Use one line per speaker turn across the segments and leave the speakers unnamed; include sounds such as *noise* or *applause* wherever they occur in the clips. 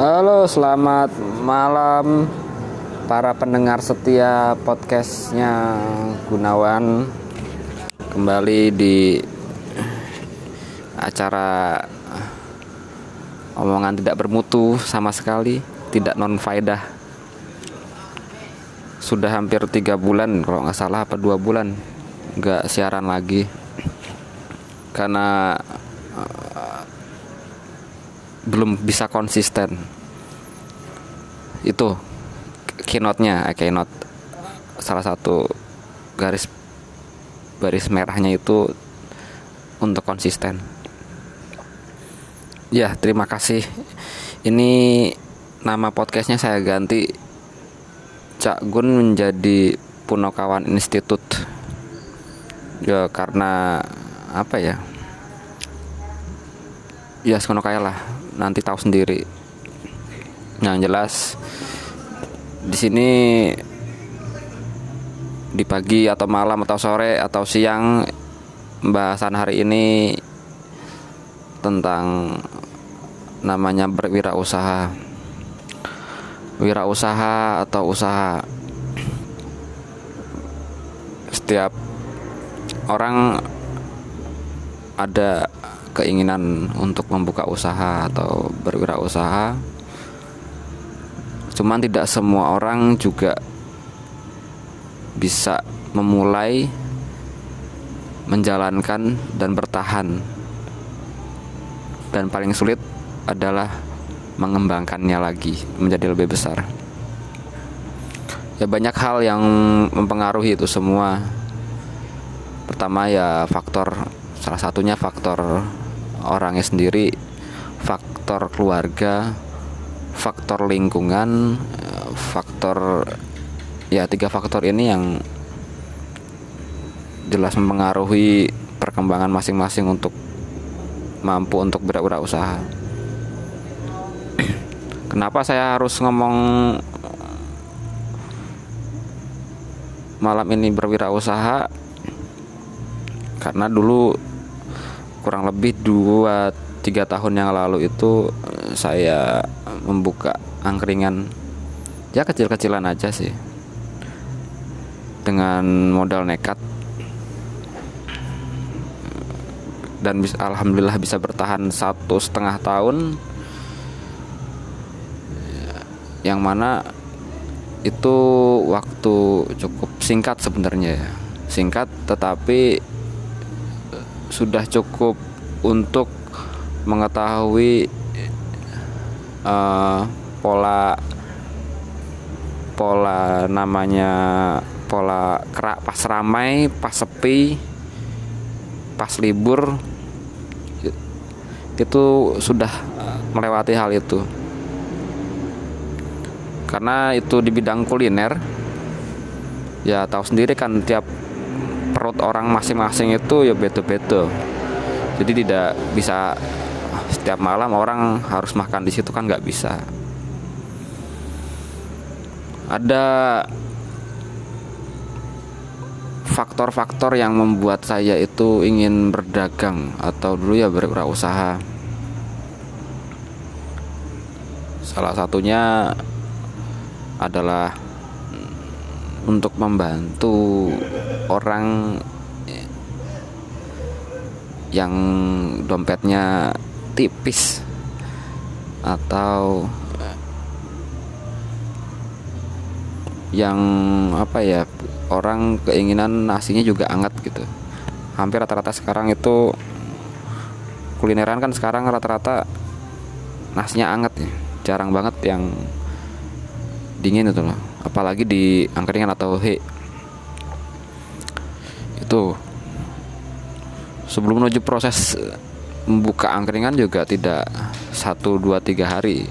Halo, selamat malam para pendengar setia podcastnya Gunawan. Kembali di acara omongan tidak bermutu sama sekali Tidak non faedah Sudah hampir tiga bulan kalau nggak salah apa dua bulan nggak siaran lagi. Karena belum bisa konsisten. Itu keynote-nya eh, keynote. Salah satu garis garis merahnya itu untuk konsisten. Ya terima kasih. Ini nama podcastnya saya ganti. Cak Gun menjadi Punokawan Institut ya karena apa ya? Ya sekono kaya lah nanti tahu sendiri. Yang jelas di sini di pagi atau malam atau sore atau siang pembahasan hari ini tentang namanya berwirausaha. Wirausaha atau usaha. Setiap orang ada keinginan untuk membuka usaha atau berwirausaha. Cuman tidak semua orang juga bisa memulai menjalankan dan bertahan. Dan paling sulit adalah mengembangkannya lagi menjadi lebih besar. Ya banyak hal yang mempengaruhi itu semua. Pertama ya faktor salah satunya faktor orangnya sendiri faktor keluarga faktor lingkungan faktor ya tiga faktor ini yang jelas mempengaruhi perkembangan masing-masing untuk mampu untuk berwirausaha. Kenapa saya harus ngomong malam ini berwirausaha? Karena dulu kurang lebih 2 3 tahun yang lalu itu eh, saya membuka angkringan. Ya kecil-kecilan aja sih. Dengan modal nekat. Dan bisa, alhamdulillah bisa bertahan satu setengah tahun. Yang mana itu waktu cukup singkat sebenarnya ya. Singkat tetapi sudah cukup untuk mengetahui uh, pola pola namanya pola kerak pas ramai pas sepi pas libur itu sudah melewati hal itu. Karena itu di bidang kuliner ya tahu sendiri kan tiap perut orang masing-masing itu ya beda-beda. Jadi tidak bisa setiap malam orang harus makan di situ kan nggak bisa. Ada faktor-faktor yang membuat saya itu ingin berdagang atau dulu ya berwirausaha. Salah satunya adalah untuk membantu orang yang dompetnya tipis atau yang apa ya orang keinginan nasinya juga anget gitu. Hampir rata-rata sekarang itu kulineran kan sekarang rata-rata nasinya anget ya. Jarang banget yang dingin itu loh apalagi di angkringan atau he itu. Sebelum menuju proses membuka angkringan juga tidak satu dua tiga hari.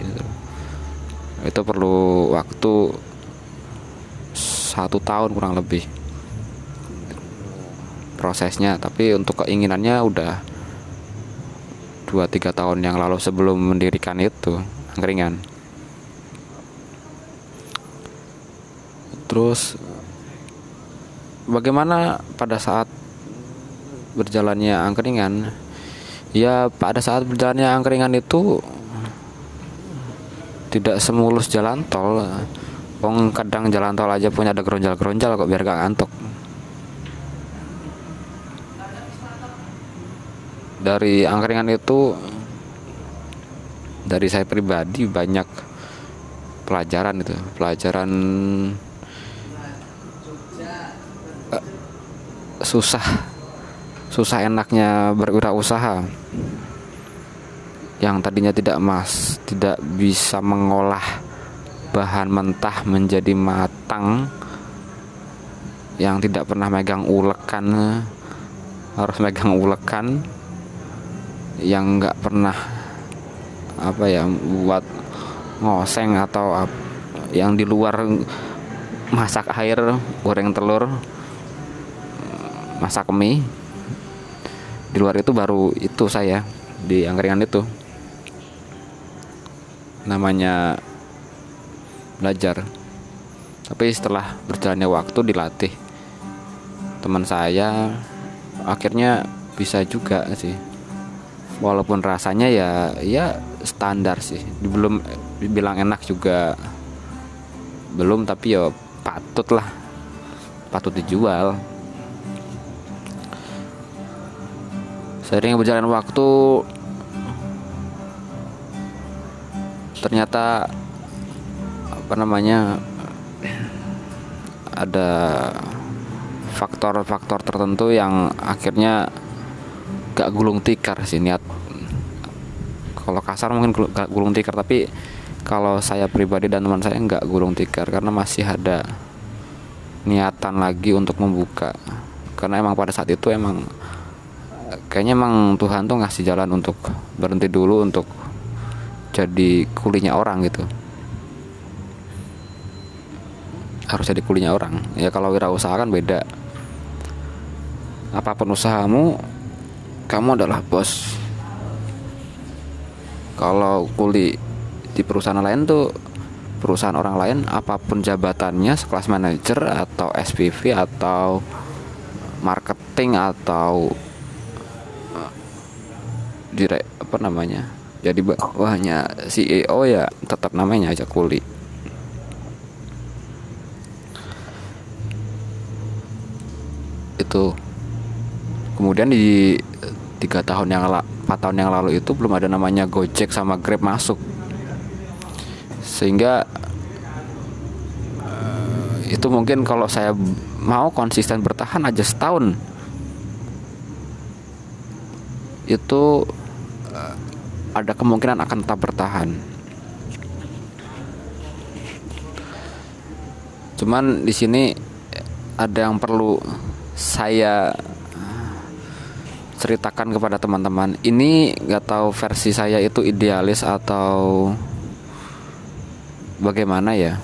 Itu perlu waktu satu tahun kurang lebih prosesnya. Tapi untuk keinginannya udah dua tiga tahun yang lalu sebelum mendirikan itu angkringan Terus bagaimana pada saat berjalannya angkringan? Ya pada saat berjalannya angkringan itu tidak semulus jalan tol. Wong kadang jalan tol aja punya ada geronjal-geronjal kok biar gak ngantuk. Dari angkringan itu dari saya pribadi banyak pelajaran itu. Pelajaran susah. Susah enaknya berwirausaha. Yang tadinya tidak mas tidak bisa mengolah bahan mentah menjadi matang yang tidak pernah megang ulekan harus megang ulekan yang nggak pernah apa ya buat ngoseng atau yang di luar masak air goreng telur masak mie. Di luar itu baru itu saya di angkringan itu. Namanya belajar. Tapi setelah berjalannya waktu dilatih teman saya akhirnya bisa juga sih. Walaupun rasanya ya ya standar sih. Belum bilang enak juga. Belum tapi ya patut lah patut dijual sering berjalan waktu. Ternyata apa namanya ada faktor-faktor tertentu yang akhirnya gak gulung tikar sih niat. Kalau kasar mungkin gulung tikar tapi kalau saya pribadi dan teman saya nggak gulung tikar karena masih ada niatan lagi untuk membuka. Karena emang pada saat itu emang kayaknya emang Tuhan tuh ngasih jalan untuk berhenti dulu untuk jadi kulinya orang gitu. Harus jadi kulinya orang. Ya kalau wirausaha kan beda. Apa pun usahamu kamu adalah bos. Kalau kuli di perusahaan lain tuh perusahaan orang lain apa pun jabatannya sekelas manajer atau SPV atau marketing atau direk apa namanya jadi bawahnya CEO ya tetap namanya aja kuli. Itu. Kemudian di tiga tahun yang empat tahun yang lalu itu belum ada namanya Gojek sama Grab masuk. Sehingga uh, itu mungkin kalau saya mau konsisten bertahan aja setahun itu ada kemungkinan akan tetap bertahan. Cuman di sini ada yang perlu saya ceritakan kepada teman-teman. Ini nggak tahu versi saya itu idealis atau bagaimana ya.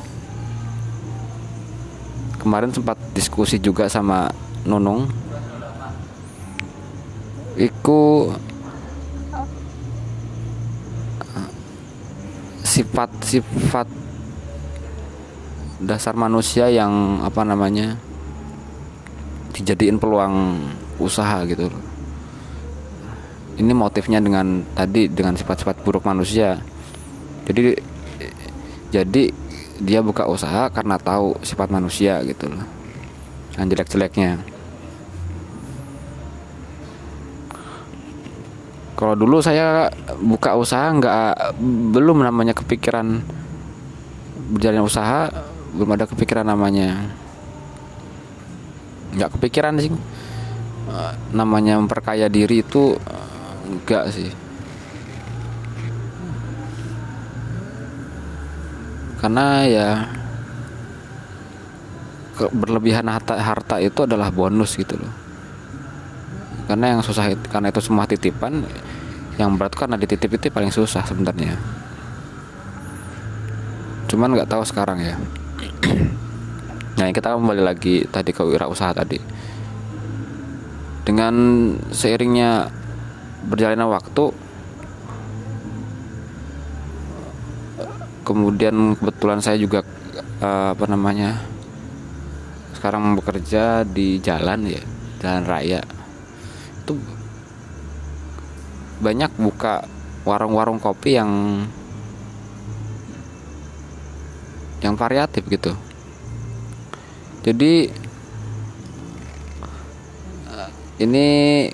Kemarin sempat diskusi juga sama Nunung. Iku sifat-sifat dasar manusia yang apa namanya dijadiin peluang usaha gitu. Ini motifnya dengan tadi dengan sifat-sifat buruk manusia. Jadi jadi dia buka usaha karena tahu sifat manusia gitu loh. Yang jelek-jeleknya. Kalau dulu saya buka usaha nggak belum namanya kepikiran berjalan usaha belum ada kepikiran namanya. Nggak kepikiran sih. Namanya memperkaya diri itu enggak sih. Karena ya berlebihan harta harta itu adalah bonus gitu loh karena yang susah karena itu semua titipan yang berat karena dititip itu paling susah sebenarnya. Cuman nggak tahu sekarang ya. *clears throat* Nah kita kembali lagi tadi ke wirausaha tadi. Dengan seiringnya berjalannya waktu kemudian kebetulan saya juga uh, apa namanya sekarang bekerja di jalan ya jalan raya itu banyak buka warung-warung kopi yang yang variatif gitu. Jadi eh, ini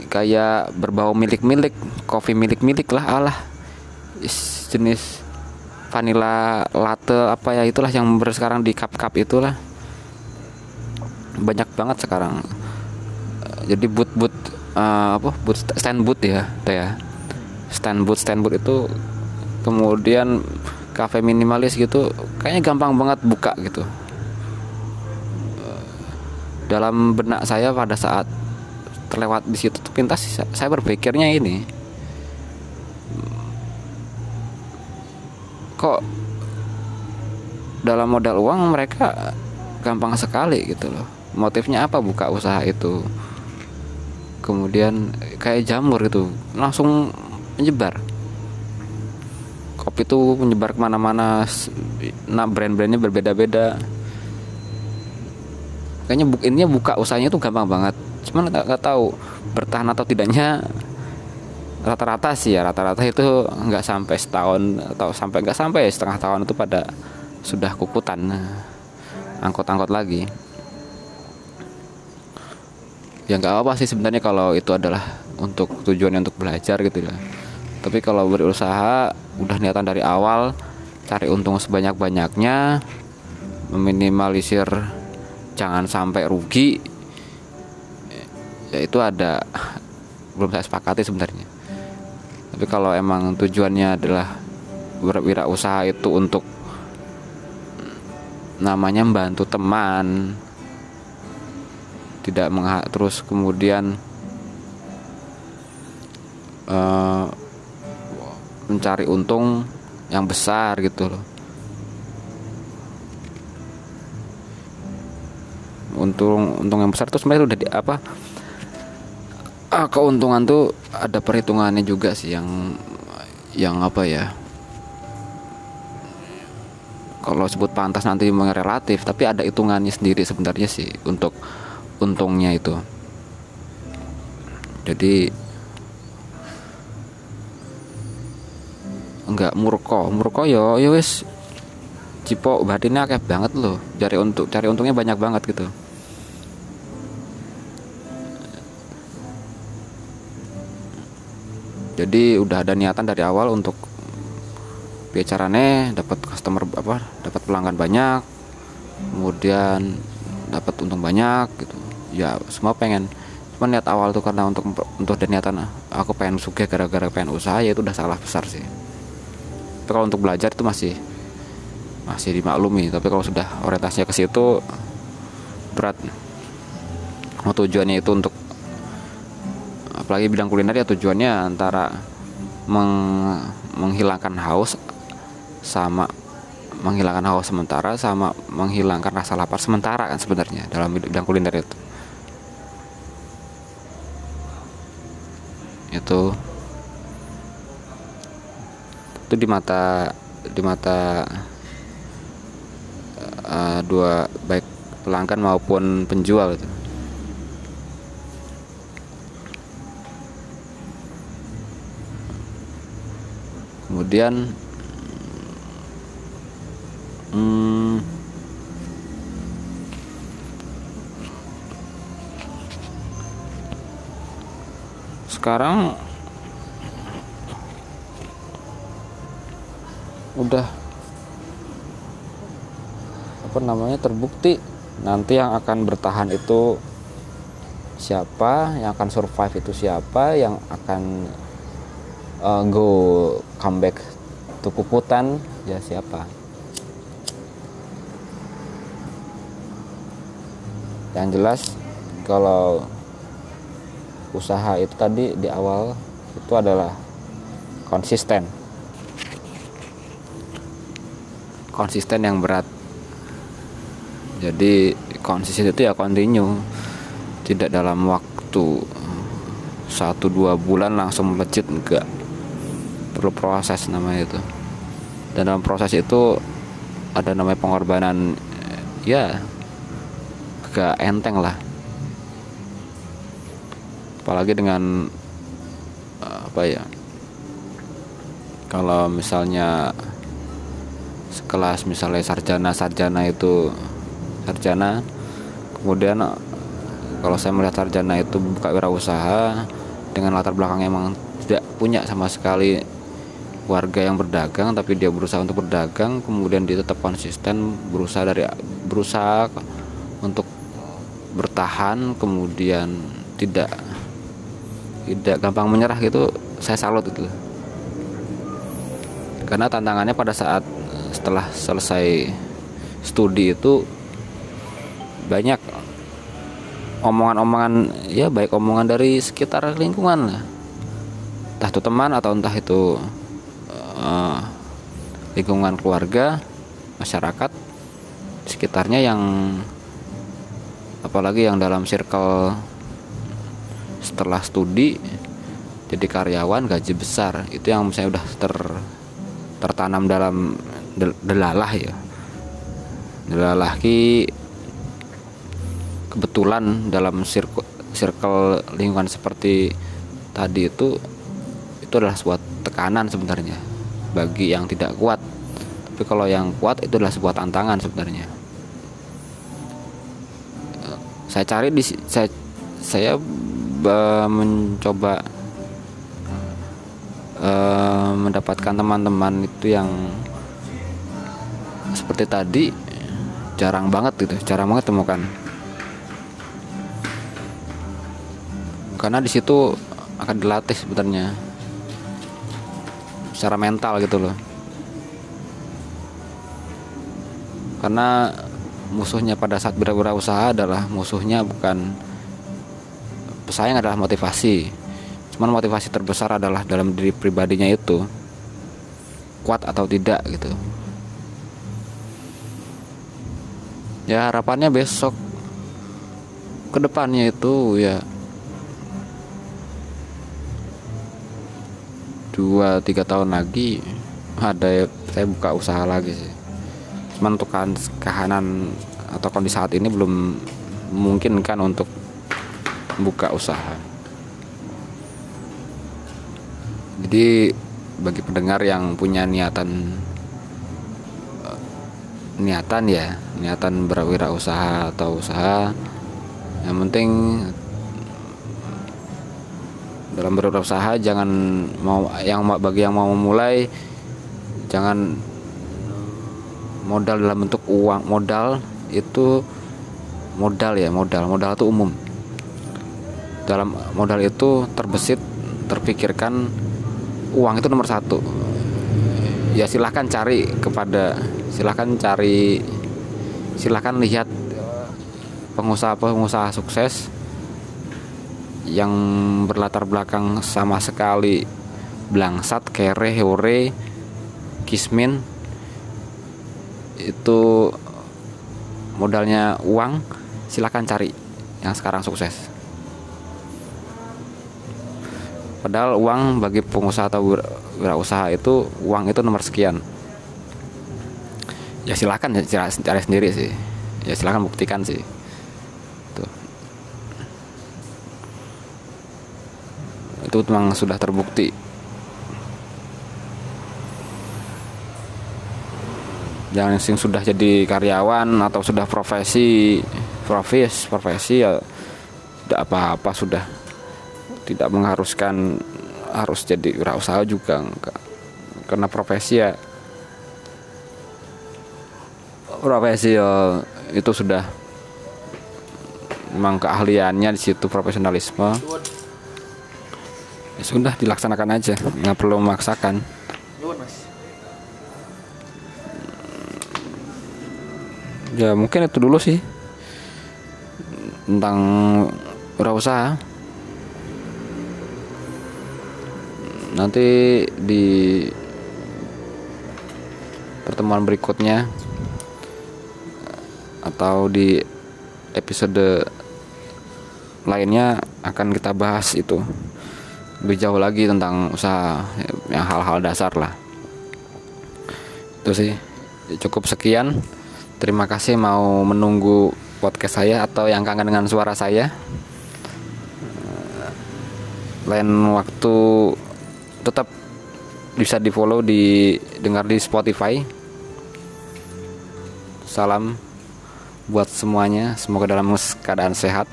kayak berbau milik-milik kopi milik-milik lah alah jenis vanilla latte apa ya itulah yang sekarang di cup-cup itulah. Banyak banget sekarang. Eh, jadi boot uh, apa boot stand boot ya ya. Stand boot stand boot itu kemudian cafe minimalis gitu kayaknya gampang banget buka gitu. Dalam benak saya pada saat terlewat di situ pintas saya berpikirnya ini. Kok dalam modal uang mereka gampang sekali gitu loh. Motifnya apa buka usaha itu kemudian kayak jamur itu langsung menyebar. Kopi itu menyebar ke mana-mana nah brand-brandnya berbeda-beda. Kayaknya bu ininya buka usahanya tuh gampang banget. Cuman nggak tahu bertahan atau tidaknya rata-rata sih ya rata-rata itu nggak sampai setahun atau sampai nggak sampai setengah tahun itu pada sudah kukutan angkot-angkot lagi ya nggak apa sih sebenarnya kalau itu adalah untuk tujuannya untuk belajar gitu ya. Tapi kalau berusaha udah niatan dari awal cari untung sebanyak-banyaknya meminimalisir jangan sampai rugi ya itu ada belum saya sepakati sebenarnya. Tapi kalau emang tujuannya adalah berwirausaha itu untuk namanya membantu teman tidak terus kemudian uh, mencari untung yang besar gitu loh. Untung untung yang besar itu sebenarnya udah di apa ah, keuntungan tuh ada perhitungannya juga sih yang yang apa ya kalau sebut pantas nanti relatif tapi ada hitungannya sendiri sebenarnya sih untuk untungnya itu. Jadi enggak murko murko yo yo wis cipo batinnya akeh banget loh. Cari untuk cari untungnya banyak banget gitu. Jadi udah ada niatan dari awal untuk bicaranya dapat customer apa dapat pelanggan banyak kemudian dapat untung banyak gitu ya semua pengen cuma niat awal tuh karena untuk untuk niatan aku pengen suge gara-gara pengen usaha ya itu udah salah besar sih. Tapi kalau untuk belajar itu masih masih dimaklumi. Tapi kalau sudah orientasinya ke situ berat. Mau tujuannya itu untuk apalagi bidang kuliner ya tujuannya antara meng, menghilangkan haus sama menghilangkan haus sementara sama menghilangkan rasa lapar sementara kan sebenarnya dalam bidang kuliner itu itu itu di mata di mata uh, dua baik pelanggan maupun penjual itu. Kemudian hmm, sekarang udah apa namanya terbukti nanti yang akan bertahan itu siapa yang akan survive itu siapa yang akan uh, go comeback to puputan ya siapa. Yang jelas kalau usaha itu tadi di awal itu adalah konsisten. Konsisten yang berat. Jadi konsisten itu ya continue. Tidak dalam waktu satu dua bulan langsung melejit enggak. Perlu proses namanya itu. Dan dalam proses itu ada namanya pengorbanan ya agak enteng lah apalagi dengan apa ya kalau misalnya sekelas misalnya sarjana sarjana itu sarjana kemudian kalau saya melihat sarjana itu buka wirausaha dengan latar belakang emang tidak punya sama sekali warga yang berdagang tapi dia berusaha untuk berdagang kemudian dia tetap konsisten berusaha dari berusaha untuk bertahan kemudian tidak tidak gampang menyerah gitu saya salut itu karena tantangannya pada saat setelah selesai studi itu banyak omongan-omongan ya baik omongan dari sekitar lingkungan lah. Entah itu teman atau entah itu uh, lingkungan keluarga masyarakat sekitarnya yang apalagi yang dalam circle setelah studi jadi karyawan gaji besar. Itu yang saya udah ter tertanam dalam delalah ya. Delalah ki kebetulan dalam circle, circle lingkungan seperti tadi itu itu adalah sebuah tekanan sebenarnya bagi yang tidak kuat. Tapi kalau yang kuat itu adalah sebuah tantangan sebenarnya. Saya cari di saya saya mencoba uh, mendapatkan teman-teman itu yang seperti tadi jarang banget gitu jarang banget temukan. Karena di situ akan dilatih sebenarnya secara mental gitu loh. Karena musuhnya pada saat berwirausaha adalah musuhnya bukan pesaing adalah motivasi. Cuman motivasi terbesar adalah dalam diri pribadinya itu kuat atau tidak gitu. Ya harapannya besok ke depannya itu ya dua tiga tahun lagi ada saya buka usaha lagi sih. Cuman untuk kehanan atau kondisi saat ini belum memungkinkan untuk buka usaha. Jadi bagi pendengar yang punya niatan eh, niatan ya niatan berwirausaha atau usaha yang penting dalam berwirausaha jangan mau yang bagi yang mau memulai jangan modal dalam bentuk uang. Modal itu modal ya modal. Modal itu umum dalam modal itu terbesit terpikirkan uang itu nomor satu. Ya silahkan cari kepada silahkan cari silahkan lihat pengusaha-pengusaha sukses yang berlatar belakang sama sekali blangsat, kere, hore, kismin. Itu modalnya uang silahkan cari yang sekarang sukses padahal uang bagi pengusaha atau wirausaha itu uang itu nomor sekian. Ya silahkan cari sendiri sih. Ya silahkan buktikan sih. Tuh. itu memang sudah terbukti. Yang sing sudah jadi karyawan atau sudah profesi profes profesi ya tidak apa-apa sudah tidak mengharuskan harus jadi wirausaha juga enggak. Karena profesi ya profesi ya itu sudah memang keahliannya di situ profesionalisme. Ya sudah dilaksanakan aja nggak perlu memaksakan. Ya mungkin itu dulu sih tentang wirausaha nanti di pertemuan berikutnya atau di episode lainnya akan kita bahas itu lebih jauh lagi tentang usaha yang hal-hal dasar lah. Itu sih. Cukup sekian. Terima kasih mau menunggu podcast saya atau yang kangen dengan suara saya. Lain waktu tetap bisa di follow di dengar di Spotify. Salam buat semuanya semoga dalam keadaan sehat.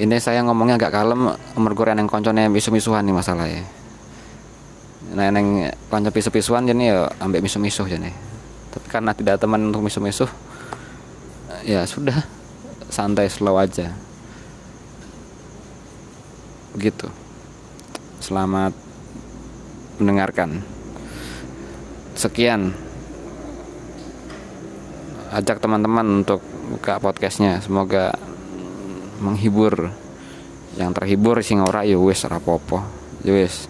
Ini saya ngomongnya agak kalem mergo yang koncone misu-misuhan nih masalahnya nah neng konco pisu-pisuan jadi ya ambek misu-misuh jadi tapi karena tidak teman untuk misuh-misuh ya sudah santai slow aja. Begitu selamat mendengarkan. Sekian. Ajak teman-teman untuk buka podcastnya. Semoga menghibur. Yang terhibur sing ora ya wis rapopo ya wis